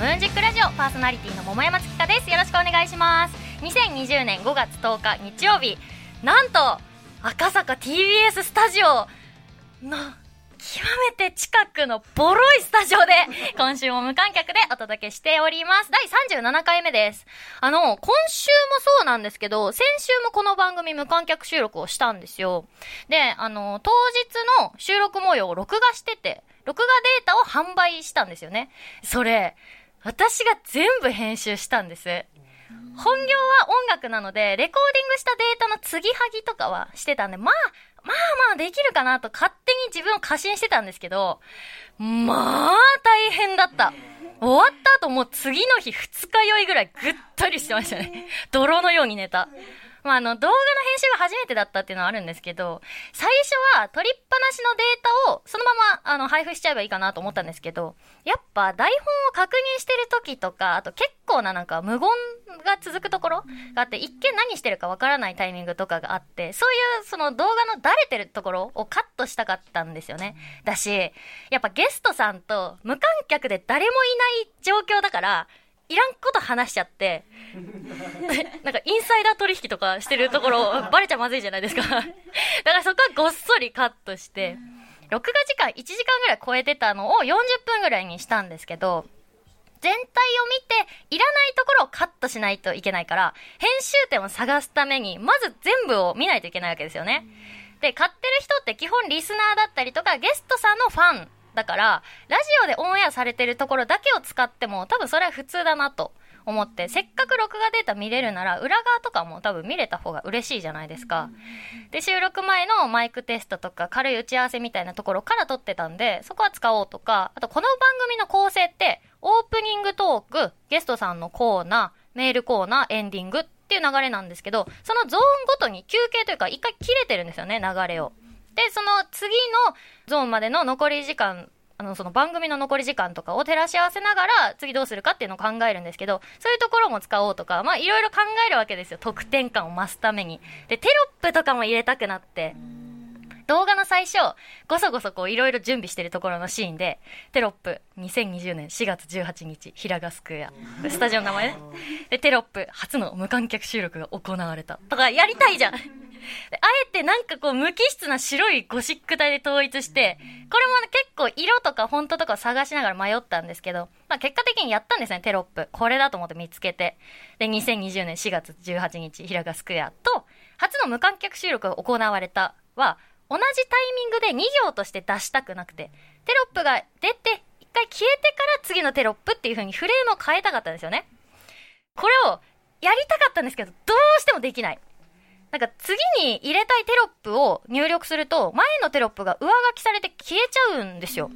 ムーンジックラジオパーソナリティの桃山月香ですよろしくお願いします2020年5月10日日曜日なんと赤坂 TBS スタジオの極めて近くのボロいスタジオで、今週も無観客でお届けしております。第37回目です。あの、今週もそうなんですけど、先週もこの番組無観客収録をしたんですよ。で、あの、当日の収録模様を録画してて、録画データを販売したんですよね。それ、私が全部編集したんです。本業は音楽なので、レコーディングしたデータの継ぎはぎとかはしてたんで、まあ、まあまあできるかなと勝手に自分を過信してたんですけど、まあ大変だった。終わった後もう次の日二日酔いぐらいぐったりしてましたね。泥のように寝た。まあ、あの、動画の編集が初めてだったっていうのはあるんですけど、最初は撮りっぱなしのデータをそのまま、あの、配布しちゃえばいいかなと思ったんですけど、やっぱ台本を確認してる時とか、あと結構ななんか無言が続くところがあって、一見何してるかわからないタイミングとかがあって、そういうその動画のだれてるところをカットしたかったんですよね。だし、やっぱゲストさんと無観客で誰もいない状況だから、いらんこと話しちゃって、なんかインサイダー取引とかしてるところ、バレちゃまずいじゃないですか。だからそこはごっそりカットして、録画時間1時間ぐらい超えてたのを40分ぐらいにしたんですけど、全体を見て、いらないところをカットしないといけないから、編集点を探すために、まず全部を見ないといけないわけですよね。で、買ってる人って基本リスナーだったりとか、ゲストさんのファンだから、ラジオでオンエアされてるところだけを使っても、多分それは普通だなと思って、せっかく録画データ見れるなら、裏側とかも多分見れた方が嬉しいじゃないですか。で、収録前のマイクテストとか、軽い打ち合わせみたいなところから撮ってたんで、そこは使おうとか、あとこの番組の構成って、オープニングトーク、ゲストさんのコーナー、メールコーナー、エンディングっていう流れなんですけど、そのゾーンごとに休憩というか、一回切れてるんですよね、流れを。で、その次のゾーンまでの残り時間あの、その番組の残り時間とかを照らし合わせながら、次どうするかっていうのを考えるんですけど、そういうところも使おうとか、まあ、いろいろ考えるわけですよ。得点感を増すために。で、テロップとかも入れたくなって。動画の最初、ごそごそこういろいろ準備してるところのシーンで、テロップ、2020年4月18日、平賀スクエア。スタジオの名前ね。で、テロップ、初の無観客収録が行われた。とか、やりたいじゃん。あえてなんかこう無機質な白いゴシック体で統一して、これも結構色とかフォントとかを探しながら迷ったんですけど、まあ結果的にやったんですね、テロップ。これだと思って見つけて。で、2020年4月18日、平賀スクエアと、初の無観客収録が行われたは、同じタイミングで2行として出したくなくて、テロップが出て、一回消えてから次のテロップっていう風にフレームを変えたかったんですよね。これをやりたかったんですけど、どうしてもできない。なんか次に入れたいテロップを入力すると、前のテロップが上書きされて消えちゃうんですよ。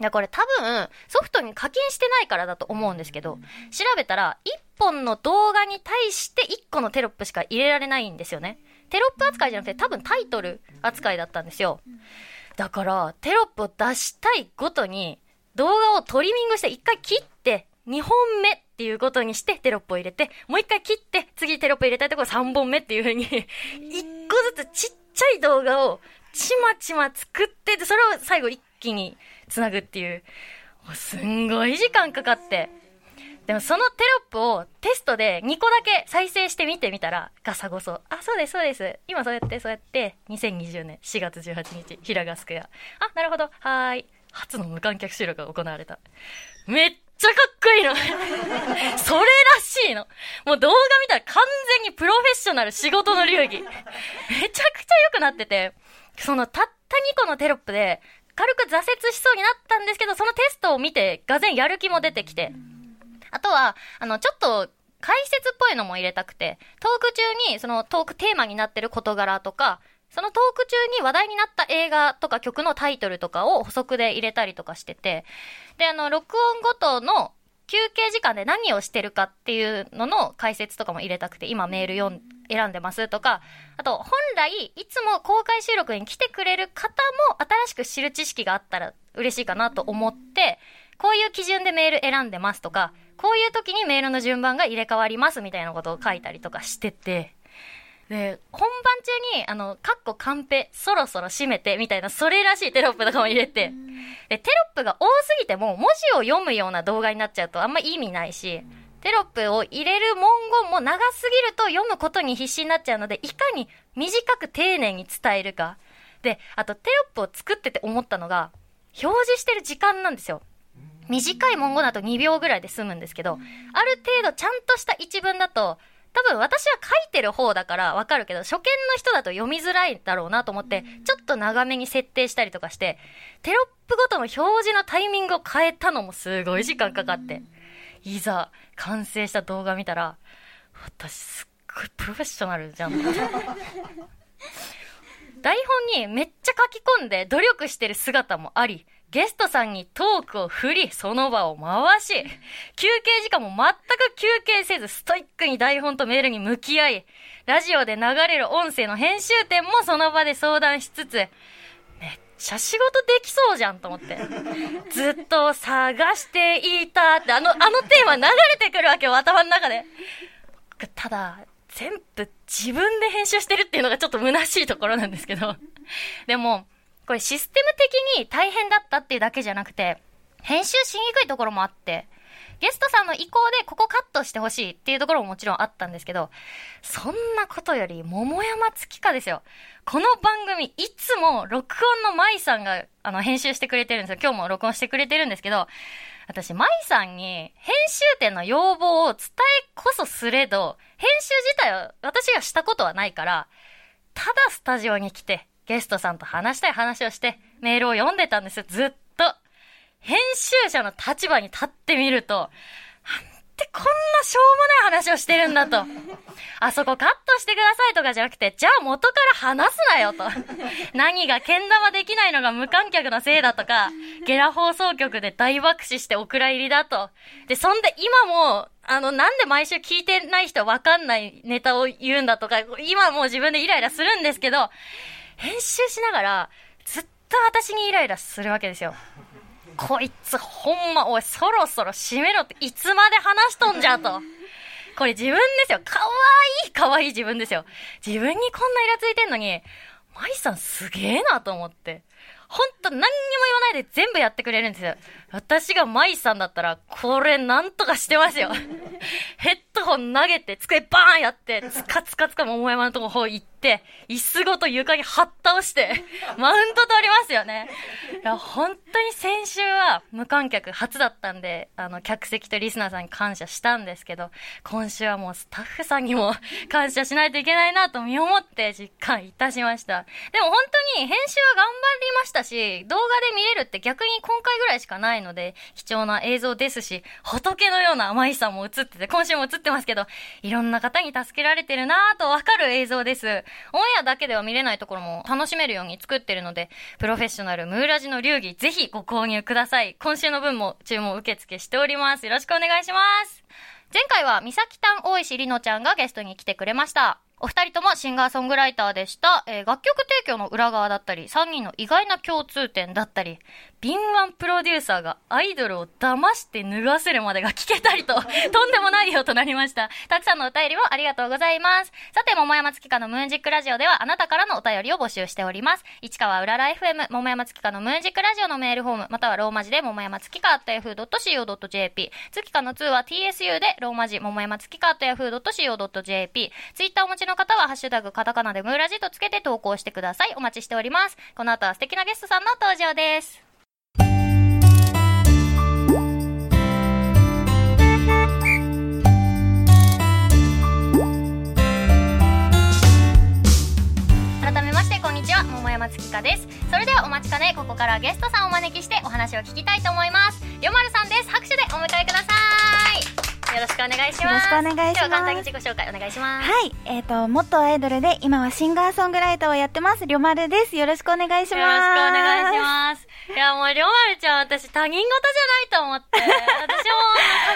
いや、これ多分、ソフトに課金してないからだと思うんですけど、調べたら、1本の動画に対して1個のテロップしか入れられないんですよね。テロップ扱いじゃなくて、多分タイトル扱いだったんですよ。だから、テロップを出したいごとに、動画をトリミングして1回切って、2本目っていうことにしてテロップを入れて、もう一回切って、次テロップ入れたいところ3本目っていう風に一個ずつちっちゃい動画をちまちま作ってで、それを最後一気に繋ぐっていう、すんごい時間かかって、でもそのテロップをテストで2個だけ再生してみてみたら、ガサゴソ。あ、そうです、そうです。今そうやって、そうやって、2020年4月18日、平賀スクエア。あ、なるほど。はーい。初の無観客収録が行われた。めっちゃかっこいいの それらしいの。もう動画見たら完全にプロフェッショナル仕事の流儀。めちゃくちゃ良くなってて、そのたった2個のテロップで、軽く挫折しそうになったんですけど、そのテストを見て、がぜんやる気も出てきて。あとは、あの、ちょっと、解説っぽいのも入れたくて、トーク中に、そのトークテーマになってる事柄とか、そのトーク中に話題になった映画とか曲のタイトルとかを補足で入れたりとかしてて、で、あの、録音ごとの休憩時間で何をしてるかっていうのの解説とかも入れたくて、今メール読ん選んでますとか、あと、本来、いつも公開収録に来てくれる方も新しく知る知識があったら嬉しいかなと思って、こういう基準でメール選んでますとか、こういう時にメールの順番が入れ替わりますみたいなことを書いたりとかしてて、で、本番中に、あの、カッコカンペ、そろそろ閉めて、みたいな、それらしいテロップとかも入れて、で、テロップが多すぎても、文字を読むような動画になっちゃうとあんま意味ないし、テロップを入れる文言も長すぎると読むことに必死になっちゃうので、いかに短く丁寧に伝えるか。で、あとテロップを作ってて思ったのが、表示してる時間なんですよ。短い文言だと2秒ぐらいで済むんですけど、ある程度ちゃんとした一文だと、多分私は書いてる方だからわかるけど、初見の人だと読みづらいだろうなと思って、ちょっと長めに設定したりとかして、テロップごとの表示のタイミングを変えたのもすごい時間かかって、いざ完成した動画見たら、私すっごいプロフェッショナルじゃん。台本にめっちゃ書き込んで努力してる姿もあり、ゲストさんにトークを振り、その場を回し、休憩時間も全く休憩せず、ストイックに台本とメールに向き合い、ラジオで流れる音声の編集点もその場で相談しつつ、めっちゃ仕事できそうじゃんと思って。ずっと探していたって、あの、あのテーマ流れてくるわけよ、頭の中で。ただ、全部自分で編集してるっていうのがちょっと虚しいところなんですけど。でも、これシステム的に大変だったっていうだけじゃなくて、編集しにくいところもあって、ゲストさんの意向でここカットしてほしいっていうところももちろんあったんですけど、そんなことより、桃山月花ですよ。この番組、いつも録音の舞さんが、あの、編集してくれてるんですよ。今日も録音してくれてるんですけど、私、舞さんに、編集点の要望を伝えこそすれど、編集自体は私がしたことはないから、ただスタジオに来て、ゲストさんと話したい話をして、メールを読んでたんですよ、ずっと。編集者の立場に立ってみると、ってこんなしょうもない話をしてるんだと。あそこカットしてくださいとかじゃなくて、じゃあ元から話すなよと。何がけん玉できないのが無観客のせいだとか、ゲラ放送局で大爆死してお蔵入りだと。で、そんで今も、あの、なんで毎週聞いてない人わかんないネタを言うんだとか、今もう自分でイライラするんですけど、編集しながら、ずっと私にイライラするわけですよ。こいつほんま、おい、そろそろ閉めろって、いつまで話しとんじゃと。これ自分ですよ。かわいい、かわいい自分ですよ。自分にこんなイラついてんのに、舞さんすげえなと思って。ほんと何にも言わないで全部やってくれるんですよ。私が舞さんだったら、これなんとかしてますよ。ヘッドホン投げて、机バーンやって、つかつかつか桃山のとこ方行って、椅子ごと床に張っ倒して、マウント取りますよね。いや、本当に先週は無観客初だったんで、あの、客席とリスナーさんに感謝したんですけど、今週はもうスタッフさんにも 感謝しないといけないなと身をもって実感いたしました。でも本当に編集は頑張りましたし、動画で見れるって逆に今回ぐらいしかないので、貴重な映像ですし、仏のような甘いさも映ってて、今週も映ってますけど、いろんな方に助けられてるなぁとわかる映像です。オンエアだけでは見れないところも楽しめるように作ってるので、プロフェッショナルムーラジの流儀、ぜひご購入ください。今週の分も注文受付しております。よろしくお願いします。前回は、三崎丹大石里乃ちゃんがゲストに来てくれました。お二人ともシンガーソングライターでした。えー、楽曲提供の裏側だったり、3人の意外な共通点だったり、敏腕プロデューサーがアイドルを騙して脱がせるまでが聞けたりと、とんでもないよとなりました。たくさんのお便りをありがとうございます。さて、桃山月花のムーンジックラジオではあなたからのお便りを募集しております。市川うらら FM、桃山月花のムーンジックラジオのメールフォーム、またはローマ字で桃山月花 yahoo.co.jp、月花の2は TSU でローマ字桃山月花 yahoo.co.jp、ツイッターお持ちの方はハッシュタグカタカナでムーラジとつけて投稿してください。お待ちしております。この後は素敵なゲストさんの登場です。山月香ですそれではお待ちかねここからゲストさんをお招きしてお話を聞きたいと思いますりょまるさんです拍手でお迎えくださいよろしくお願いします。よろしくお願いします。簡単に自己紹介お願いします。はい、えっ、ー、と元アイドルで今はシンガーソングライターをやってますりょまるです。よろしくお願いします。よろしくお願いします。いやもうりょまるちゃん私他人事じゃないと思って、私も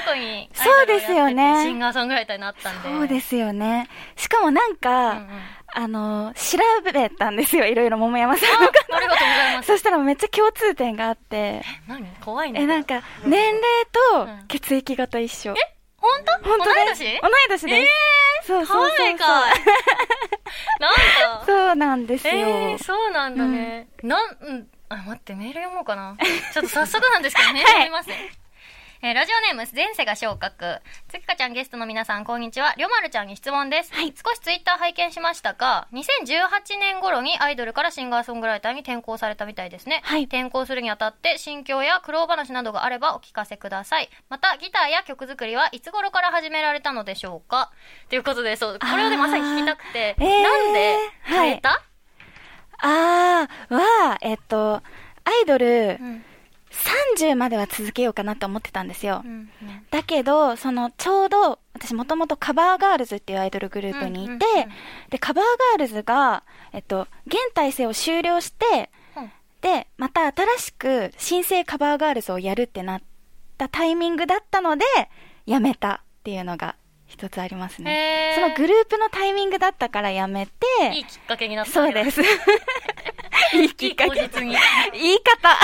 過去に そうですよね。シンガーソングライターになったんで。そうですよね。しかもなんか、うんうんあの、調べたんですよ、いろいろ桃山さんのありがとうございます。そしたらめっちゃ共通点があって。え、何？怖いね。え、なんか、年齢と血液型一緒。え本当？本当同い年？同い年です。えー、そうそうそうそう。か そうなんですよ。えー、そうなんだね。なん、うん、あ、待って、メール読もうかな。ちょっと早速なんですけど、メール読みますね。えーラジオネーム、前世が昇格。つきかちゃんゲストの皆さん、こんにちは。りょまるちゃんに質問です。はい。少しツイッター拝見しましたが、2018年頃にアイドルからシンガーソングライターに転校されたみたいですね。はい。転校するにあたって、心境や苦労話などがあればお聞かせください。また、ギターや曲作りはいつ頃から始められたのでしょうか？ということで、そう、これをね、まさに聞きたくて、えー。なんで？変えた、あー、は、えっと、アイドルうん30までは続けようかなと思ってたんですよ。うんだけど、その、ちょうど、私もともとカバーガールズっていうアイドルグループにいて、うんうんうんで、カバーガールズが、えっと、現体制を終了して、うんで、また新しく新生カバーガールズをやるってなったタイミングだったので、やめたっていうのが一つありますね。そのグループのタイミングだったからやめて、いいきっかけになったそうです。いいかけ。いい口実に。いや、言い方。違っ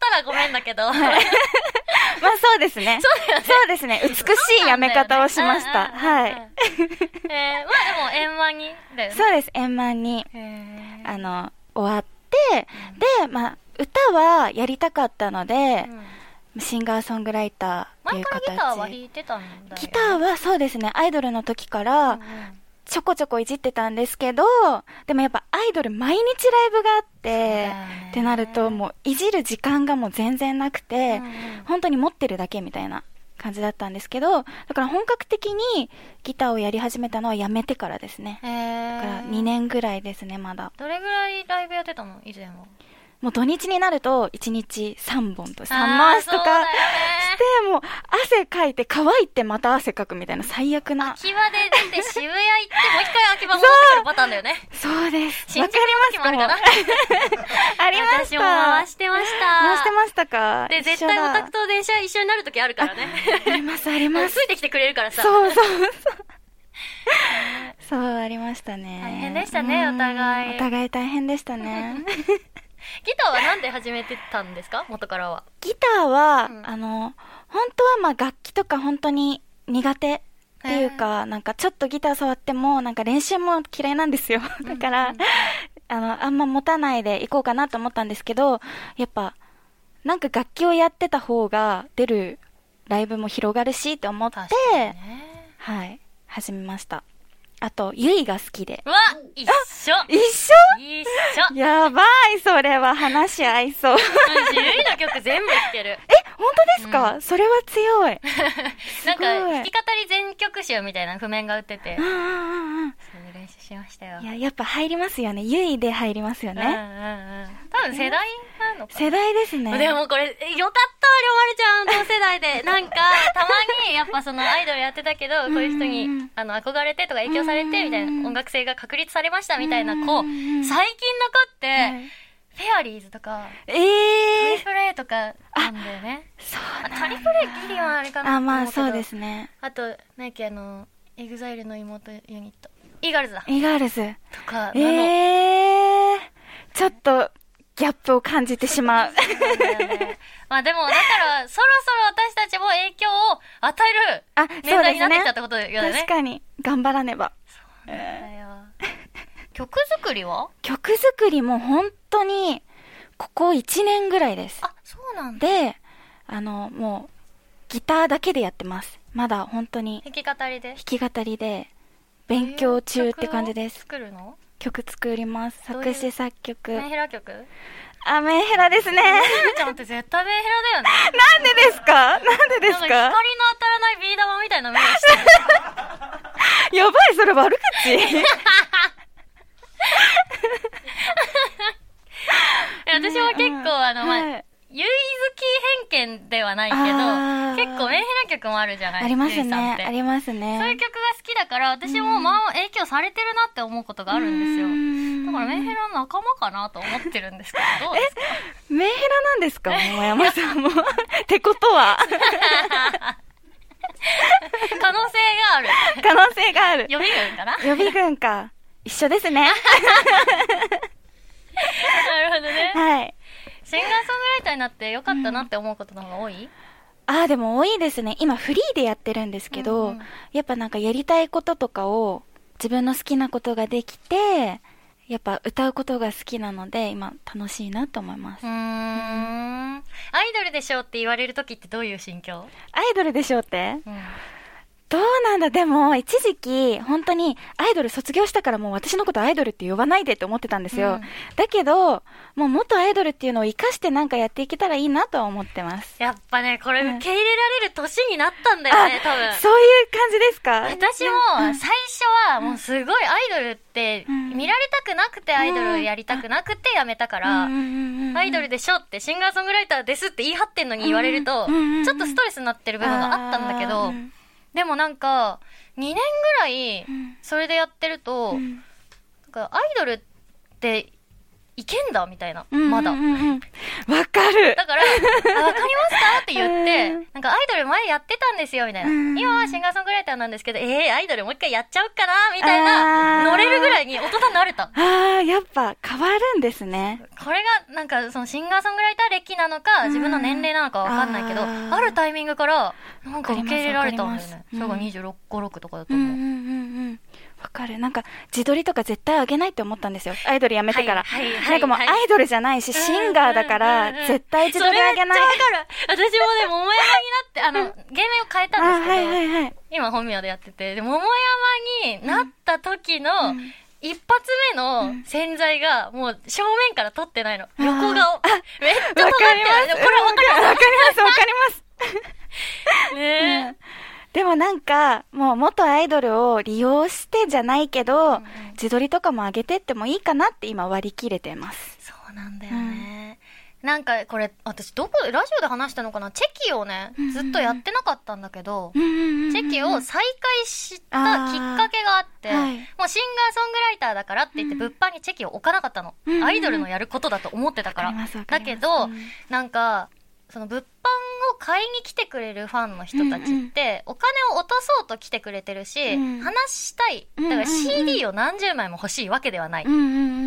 たらごめんだけど。まあそうですね。そうだよねそうですね。美しいやめ方をしました。はい。えー、まあでも円満にだよね。そうです。円満に、あの、終わって、で、まあ、歌はやりたかったのでう、んシンガーソングライターっていう前からギターは弾形。いてたんだ。ギターはそうですね、アイドルの時かうんらうんちょこちょこいじってたんですけど、でもやっぱアイドル毎日ライブがあって、ってなるともういじる時間がもう全然なくて、本当に持ってるだけみたいな感じだったんですけど、だから本格的にギターをやり始めたのはやめてからですね。へだからー2年ぐらいですね、まだ。どれぐらいライブやってたの？以前は。もう土日になると1日3本と3あー回しとかそうだよねして、もう汗かいて乾いてまた汗かくみたいな最悪な。秋葉で出て渋谷行って、もう一回秋葉戻ってくるパターンだよね。そうです。わかります私 ありました。も回してました。回してましたか？で、絶対オタクと電車一緒になる時あるからね。あります、あります。ついてきてくれるからさ。そうそうそう。そう、ありましたね。大変でしたねうんお互いお互い大変でしたね。ギターはなんで始めてたんですか？元からは。ギターは、うんあの、本当はまあ楽器とか本当に苦手っていうか、なんかちょっとギター触っても、なんか練習も嫌いなんですよ。だから、あの、あんま持たないでいこうかなと思ったんですけど、やっぱ、なんか楽器をやってた方が出るライブも広がるしって思って、ね。はい、始めました。あと、ゆいが好きで。うわ一緒一緒？一緒やばい、それは話合いそう。私、ゆいの曲全部弾ける。え、本当ですか、それは強い。なんか、弾き語り全曲集みたいな譜面が売っててうん、うんうん練習しましたよ。いや、やっぱ入りますよね。ゆいで入りますようんうんね。うん。多分世代なのかな世代ですね。でもこれ、えよかったわ、りょまるちゃん同世代で。なんか、たまに、やっぱそのアイドルやってたけど、こういう人にあの、憧れてとか影響されて、みたいな、音楽性が確立されましたみたいな子、最近の子って、はいフェアリーズとか、えー。トリプル A とかなんだよね。そうトリプル A ギリはあれかなあ、まあそうですね。あと、なんやっけ、あの、エグザイルの妹ユニット。 E-girls だ。 E-girls。とか、ええー。ちょっと、ギャップを感じてしまう。ねまあでも、だから、そろそろ私たちも影響を与えるあ、年代になってきたっ。てことよね。確かに。頑張らねば。そうなんだよ。曲作りは？曲作りも本当に、ここ1年ぐらいです。あ、そうなんだ。で、あの、もう、ギターだけでやってます。まだ本当に弾き語りで？弾き語りで、勉強中って感じです。作るの？曲作ります。作詞作曲。メンヘラ曲？あ、メンヘラですね。メンヘラちゃんって絶対メンヘラだよね。なんでですか？なんでですか？光のか当たらないビー玉みたいな目をしてる。やばい、それ悪口 いや私は結構、あの、まあ、はいゆい好き偏見ではないけど、結構メンヘラ曲もあるじゃないあります。ねありますそういうね。曲が好きだから、私もまあ影響されてるなって思うことがあるんですよ。よだからメンヘラの仲間かなと思ってるんですけど、どうですか？メンヘラなんですか？桃山さんも。ってことは、可能性がある。可能性がある。予備軍かな？予備軍か。一緒ですね。なるほどね。はい。シンガーソングライターになってよかったなって思うことの方が多い、ああ、でも多いですね。今フリーでやってるんですけど、うんうんやっぱなんかやりたいこととかを自分の好きなことができて、やっぱ歌うことが好きなので、今楽しいなと思います。うーん。アイドルでしょって言われる時ってどういう心境？アイドルでしょうって？うん。どうなんだ。でも、一時期、本当に、アイドル卒業したからもう私のことアイドルって呼ばないでって思ってたんですよ。うん。だけど、もう元アイドルっていうのを活かしてなんかやっていけたらいいなとは思ってます。やっぱね、これうん受け入れられる年になったんだよね、多分。そういう感じですか？私もうん。最初はもうすごいアイドルってうん。見られたくなくてアイドルやりたくなくてやめたから、アイドルででしょってシンガーソングライターですって言い張ってんのに言われると、うん。うん。うん。うん。ちょっとストレスになってる部分があったんだけど、でもなんか2年ぐらいそれでやってると、なんかアイドルっていけんだみたいな、まだ。わかるだから、あわかりますかって言って、うんなんかアイドル前やってたんですよ、みたいな。うん今はシンガーソングライターなんですけど、えー、アイドルもう一回やっちゃおうかな、みたいあな、ー乗れるぐらいに大人になれた。ああ、やっぱ変わるんですね。これが、なんか、そのシンガーソングライター歴なのか、うん自分の年齢なのかわかんないけど、あーあるタイミングから、なんか受け入れられたんだよねそれがます26、5、6とかだと思う。うんうんうんうん。わかる。なんか、自撮りとか絶対あげないって思ったんですよ。アイドルやめてから。はいはいはいなんかもうアはいイドルじゃないし、シンガーだから絶対自撮りあげない。わかる。私もね、桃山になって、あの、芸名を変えたんですけど、あはいはいはい。今本名でやってて、で、桃山になった時の、うん一発目の洗剤が、もう正面から撮ってないの。横顔。めっちゃわ尖ってる。これわかりますわかります、わかります。ねでもなんか、もう元アイドルを利用してじゃないけど、うんうん自撮りとかも上げてってもいいかなって今割り切れてます。そうなんだよね。なんかこれ、私どこで、ラジオで話したのかな？チェキをねうんうんう、んずっとやってなかったんだけど、チェチェキを再開したきっかけがあって、はいもうシンガーソングライターだからって言ってうん物販にチェキを置かなかったの。うんうんうんアイドルのやることだと思ってたから。だけど、うんなんか、その物販を買いに来てくれるファンの人たちって、お金を落とそうと来てくれてるし、うん。話したい。だから CD を何十枚も欲しいわけではない。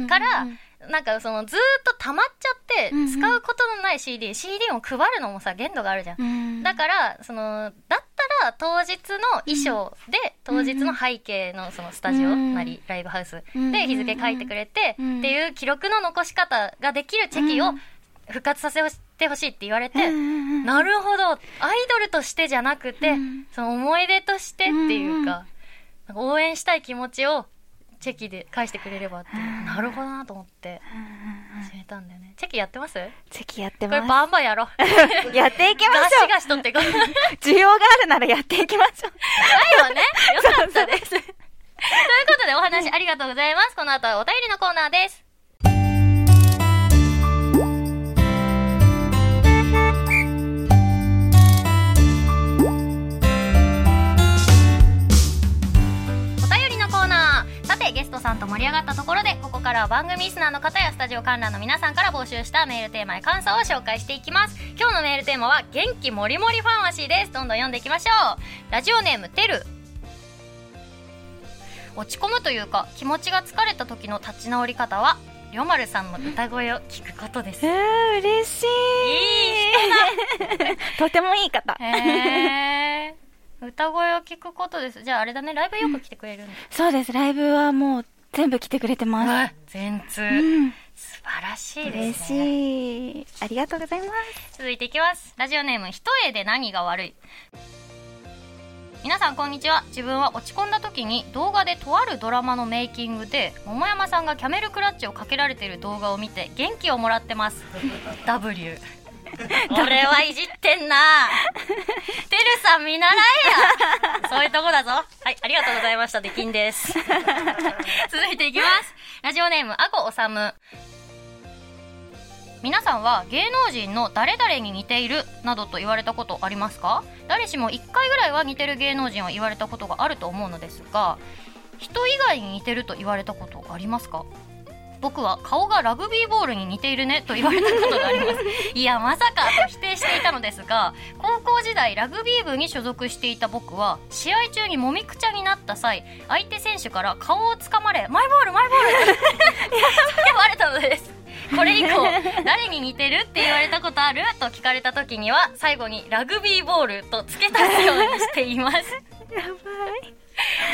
から、なんかそのずーっと溜まっちゃって使うことのない CD、CD を配るのもさ、限度があるじゃん。うん。だから、その、だったら当日の衣装で、当日の背景のそのスタジオうん。なり、ライブハウスうんで日付書いてくれて、うん。っていう記録の残し方ができるチェキをうん。復活させてほしいって言われて、なるほど、アイドルとしてじゃなくて、うんその思い出としてっていううんか、か応援したい気持ちをチェキで返してくれればって、うんなるほどなと思って始めたんだよね。チェキやってます？こチェキやってれまバンバンやろう。す。やっていきましガょシガシ取っていこう。う。需要があるならやっていきましょう。ないわね。よかったです。ということでお話ありがとうございます。この後はお便りのコーナーです。さんと盛り上がったところで、ここからは番組リスナーの方やスタジオ観覧の皆さんから募集したメールテーマや感想を紹介していきます。今日のメールテーマは、元気もりもりファンワシーです。どんどん読んでいきましょう。ラジオネーム、てる。落ち込むというか気持ちが疲れた時の立ち直り方はりょまるさんの歌声を聞くことですえー、嬉しい。いい とてもいい方。へえ歌声を聞くことです。じゃああれだね。ライブよく来てくれるんだ、そうです、ライブはもう全部来てくれてまわす。全通、うん。素晴らしい嬉ですね。しい。ありがとうございます。続いていきます。ラジオネーム一重で何が悪い。皆さんこんにちは。自分は落ち込んだ時に動画でとあるドラマのメイキングで桃山さんがキャメルクラッチをかけられている動画を見て元気をもらってます。W 俺はいじってんな。てるさん見習えや。そういうとこだぞ。はいありがとうございました。できんです。続いていきます。ラジオネームあごおさむ皆さんは芸能人の誰々に似ているなどと言われたことありますか？誰しも1回ぐらいは似てる芸能人は言われたことがあると思うのですが人以外に似てると言われたことありますか？僕は顔がラグビーボールに似ているねと言われたことがあります いやまさかと否定していたのですが高校時代ラグビー部に所属していた僕は試合中にもみくちゃになった際相手選手から顔をつかまれマイボールマイボール叫ばれたのですこれ以降誰に似てるって言われたことある？と聞かれた時には最後にラグビーボールと付け足すようにしていますやばい。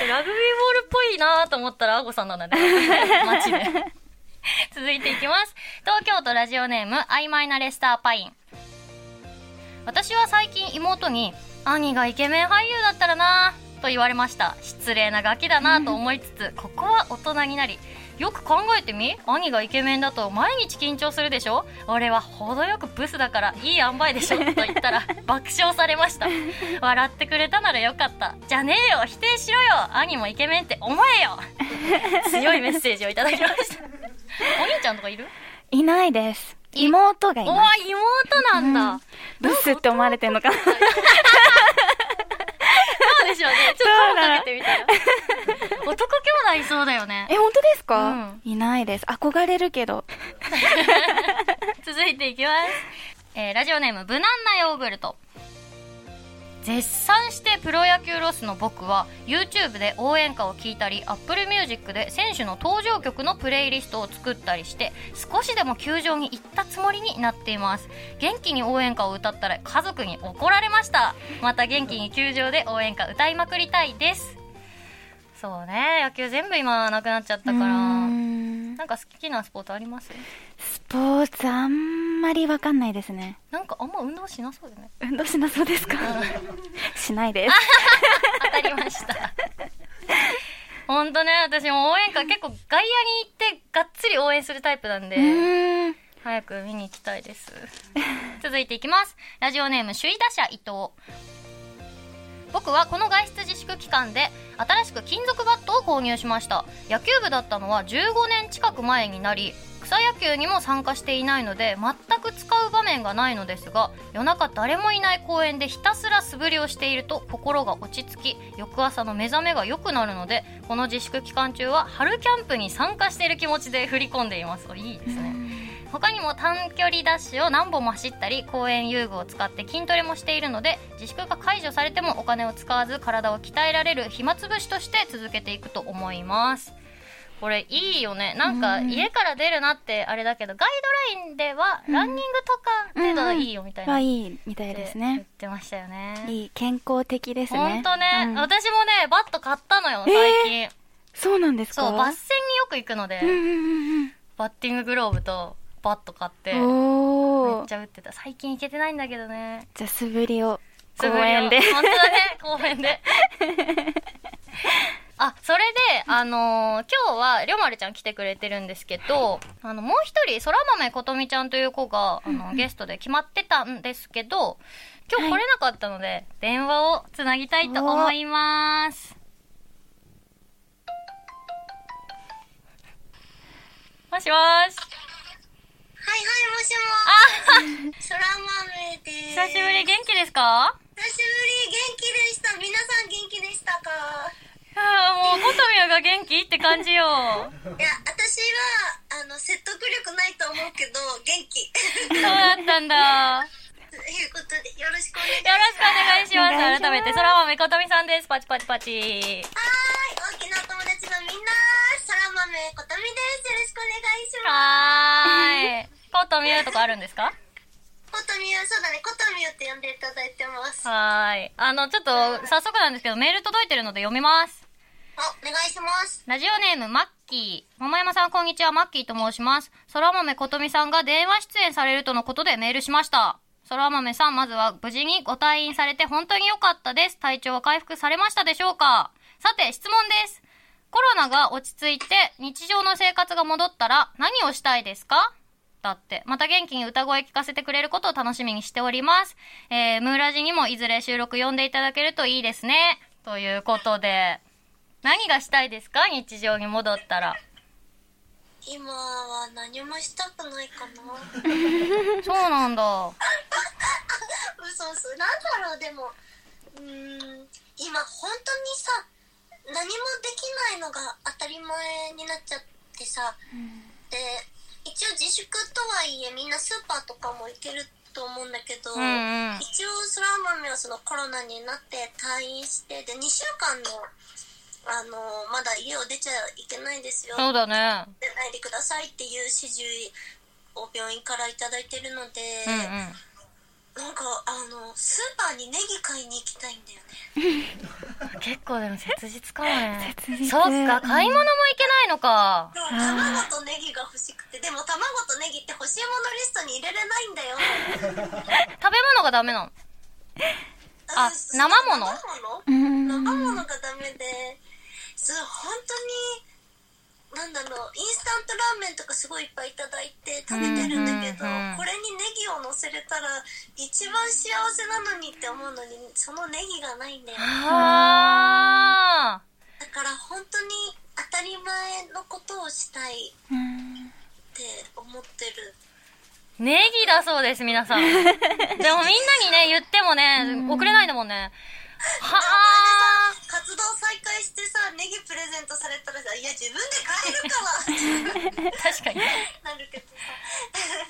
ラグビーボールっぽいなと思ったら、あごさんなんだね。街で。続いていきます。東京都ラジオネーム、曖昧なレスターパイン。私は最近妹に、兄がイケメン俳優だったらなと言われました。失礼なガキだなと思いつつ、ここは大人になり、よく考えてみ兄がイケメンだと毎日緊張するでしょ？俺は程よくブスだからいい塩梅でしょ？と言ったら 爆笑されました。笑ってくれたならよかった。じゃねえよ否定しろよ。兄もイケメンって思えよ。強いメッセージをいただきましたお兄ちゃんとかいる？いないです。妹がいおます。ー妹なんだ、うんブスって思われてんのかなそうでしょうねちょっと声かけてみたら男兄弟いそうだよねえ、本当ですか、うんいないです。憧れるけど。続いていきます。えーラジオネーム、無難なヨーグルト。絶賛してプロ野球ロスの僕は YouTube で応援歌を聴いたり Apple Music で選手の登場曲のプレイリストを作ったりして少しでも球場に行ったつもりになっています。元気に応援歌を歌ったら家族に怒られました。また元気に球場で応援歌歌いまくりたいです。そうね野球全部今なくなっちゃったから。うなんか好きなスポーツあります？スポーツあんまりわかんないですね。なんかあんま運動しなそうだよね運動しなそうですか？しないです。当たりました。ほんとね、私も応援歌結構外野に行ってがっつり応援するタイプなんで。早く見に行きたいです。続いていきます。ラジオネーム首位打者伊藤。僕はこの外出自粛期間で新しく金属バットを購入しました。野球部だったのは15年近く前になり草野球にも参加していないので全く使う場面がないのですが夜中誰もいない公園でひたすら素振りをしていると心が落ち着き翌朝の目覚めが良くなるのでこの自粛期間中は春キャンプに参加している気持ちで振り込んでいます。いいですね。他にも短距離ダッシュを何本も走ったり公園遊具を使って筋トレもしているので自粛が解除されてもお金を使わず体を鍛えられる暇つぶしとして続けていくと思います。これいいよね。なんか家から出るなってあれだけどガイドラインではランニングとか程度はいいよみたいな、はいいみたいですね言っ。てましたよねいい、健康的ですね。ほん。とね、うん。私もねバット買ったのよ最近、そうなん。ですかそうバッセンによく行くので、うん。うん。バッティンググローブとバット買ってめっち。ゃ打ってた。最近行けてないんだけどね。じゃあ素振りを公園で。本当だね。公園で。あそれであのー今日はりょまるちゃん来てくれてるんですけどあのもう一人そら豆ことみちゃんという子があのゲストで決まってたんですけど今日来れなかったので、電話をつなぎたいと思います。もしもーしはいはい、もしも。あそら豆です。久しぶり元気ですか？久しぶり、元気でした。皆さん元気でしたか？ああ、もう、ことみやが元気って感じよ。いや、私は、あの、説得力ないと思うけど、元気。そうだったんだ。ということで、よろしくお願いしよろしくお願いします。ます改めて、そら豆ことみさんです。パチパチパチ。はーい、大きなお友達のみんな、そら豆ことみです。よろしくお願いしまはーい。ことみいうとこあるんですか？す。ことみゆ、そうだね、ことみゆって呼んでいただいてます。はーい。あの、ちょっと、早速なんですけど、メール届いてるので読みます。お、お願いします。ラジオネーム、マッキー。桃山さん、こんにちは。マッキーと申します。そら豆ことみさんが電話出演されるとのことでメールしました。そら豆さん、まずは無事にご退院されて本当に良かったです。体調は回復されましたでしょうか？さて、質問です。コロナが落ち着いて日常の生活が戻ったら何をしたいですか？だって。また元気に歌声聞かせてくれることを楽しみにしております。えー、ムーラジにもいずれ収録読んでいただけるといいですね。ということで。何がしたいですか？日常に戻ったら。今は何もしたくないかな？そうなんだ。嘘嘘なんだろうでもうーん今本当にさ何もできないのが当たり前になっちゃってさ、で一応自粛とはいえみんなスーパーとかも行けると思うんだけど、うんうん。一応そら豆はそのコロナになって退院してで2週間のあのまだ家を出ちゃいけないですよそうだね。出ないでくださいっていう指示を病院からいただいてるので、うんうん。なんかあのスーパーにネギ買いに行きたいんだよね。結構でも切実かもね。切実。そっか？買い物も行けないのか。でも卵とネギが欲しくて。でも卵とネギって欲しいものリストに入れれないんだよ。食べ物がダメなの？あうん生もの生ものうん。生ものがダメで。そう本当になんだろうインスタントラーメンとかすごいいっぱいいただいて食べてるんだけど、うんうんうんこれにネギを乗せれたら一番幸せなのにって思うのにそのネギがないんだよあ。だから本当に当たり前のことをしたいうんって思ってる。ーネギだそうです皆さん。でもみんなにね言ってもね送れないんだもんね。はあ活動再開してさネギプレゼントされたらさいや自分で買えるから 確かに。なるけどさ。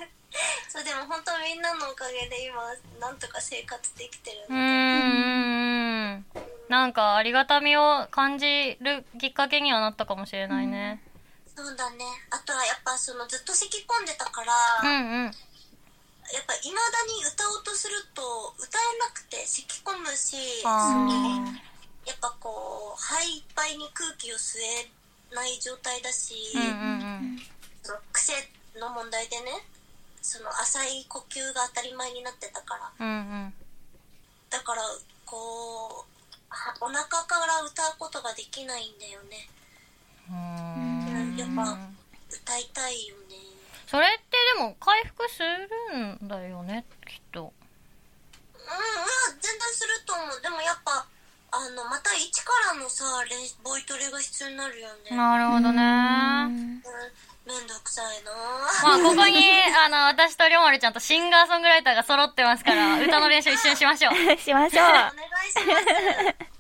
そうでも本当みんなのおかげで今なんとか生活できてるうーんなんかありがたみを感じるきっかけにはなったかもしれないね。そうだね。あとはやっぱそのずっと咳込んでたから、うんうん。やっぱいまだに歌おうとすると歌えなくて咳込むしそあのーやっぱこう肺いっぱいに空気を吸えない状態だし、うんうんその癖の問題でねその浅い呼吸が当たり前になってたから。うんうん。だからこうはお腹から歌うことができないんだよね。うん。やっぱ歌いたいよね。それってでも回復するんだよねきっと。うんうん全然すると思う。でもやっぱあのまた一からのさ練ボイトレが必要になるよね。なるほどね。うん。めんどくさいな。まあここにあの私とりょうまるちゃんとシンガーソングライターが揃ってますから 歌の練習一緒にしましょう。しましょうお願いします。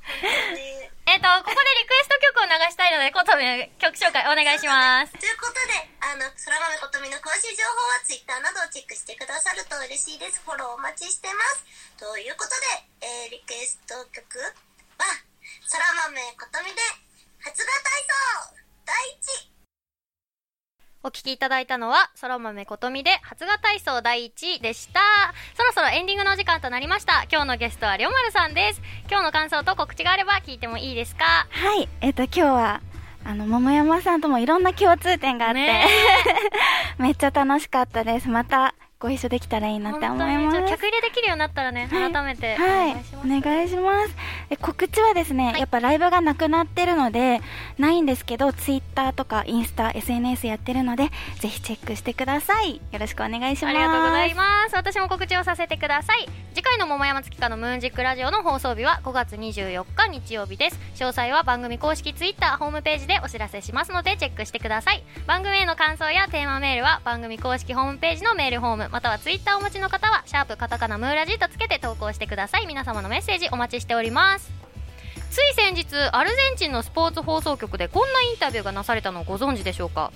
えっとここでリクエスト曲を流したいのでことめ曲紹介お願いします。ということで、あの、空豆ことみの詳しい情報は Twitter などをチェックしてくださると嬉しいです。フォローお待ちしてます。ということで、えー、リクエスト曲は、空豆ことみで、発芽体操第一お聞きいただいたのは、そら豆ことみで、発芽体操第1位でした。そろそろエンディングのお時間となりました。今日のゲストはりょうまるさんです。今日の感想と告知があれば聞いてもいいですか？はいえっ、と今日はあの桃山さんともいろんな共通点があって、ね めっちゃ楽しかったですまたご一緒できたらいいなって思います客入れできるようになったらね、はい改めておはい願いします。お願いしますえ告知はですね、はいやっぱライブがなくなってるのでないんですけどツイッターとかインスタ SNS やってるのでぜひチェックしてくださいよろしくお願いしますありがとうございます。私も告知をさせてください。次回の桃山月花のムーンジックラジオの放送日は5月24日日曜日です。詳細は番組公式ツイッターホームページでお知らせしますのでチェックしてください。番組への感想やテーマメールは番組公式ホームページのメールフォームまたはツイッターをお持ちの方はシャープカタカナムーラジとつけて投稿してください。皆様のメッセージお待ちしております。つい先日アルゼンチンのスポーツ放送局でこんなインタビューがなされたのをご存知でしょうか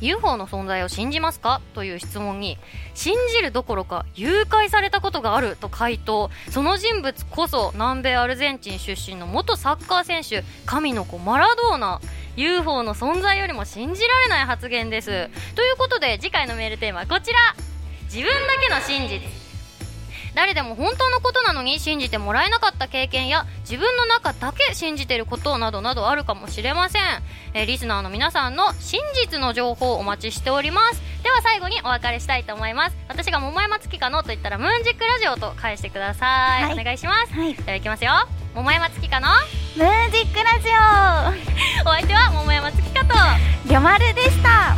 ？UFO の存在を信じますか？という質問に信じるどころか誘拐されたことがあると回答。その人物こそ南米アルゼンチン出身の元サッカー選手神の子マラドーナ。UFO の存在よりも信じられない発言です。ということで次回のメールテーマはこちら。自分だけの真実。誰でも本当のことなのに信じてもらえなかった経験や自分の中だけ信じてることなどなどあるかもしれません、えーリスナーの皆さんの真実の情報をお待ちしております。では最後にお別れしたいと思います。私が桃山月花のと言ったらムーンジックラジオと返してください、はい。お願いします。はい。ではいきますよ。桃山月花の？ムーンジックラジ お相手は桃山月花と。オりょまるでした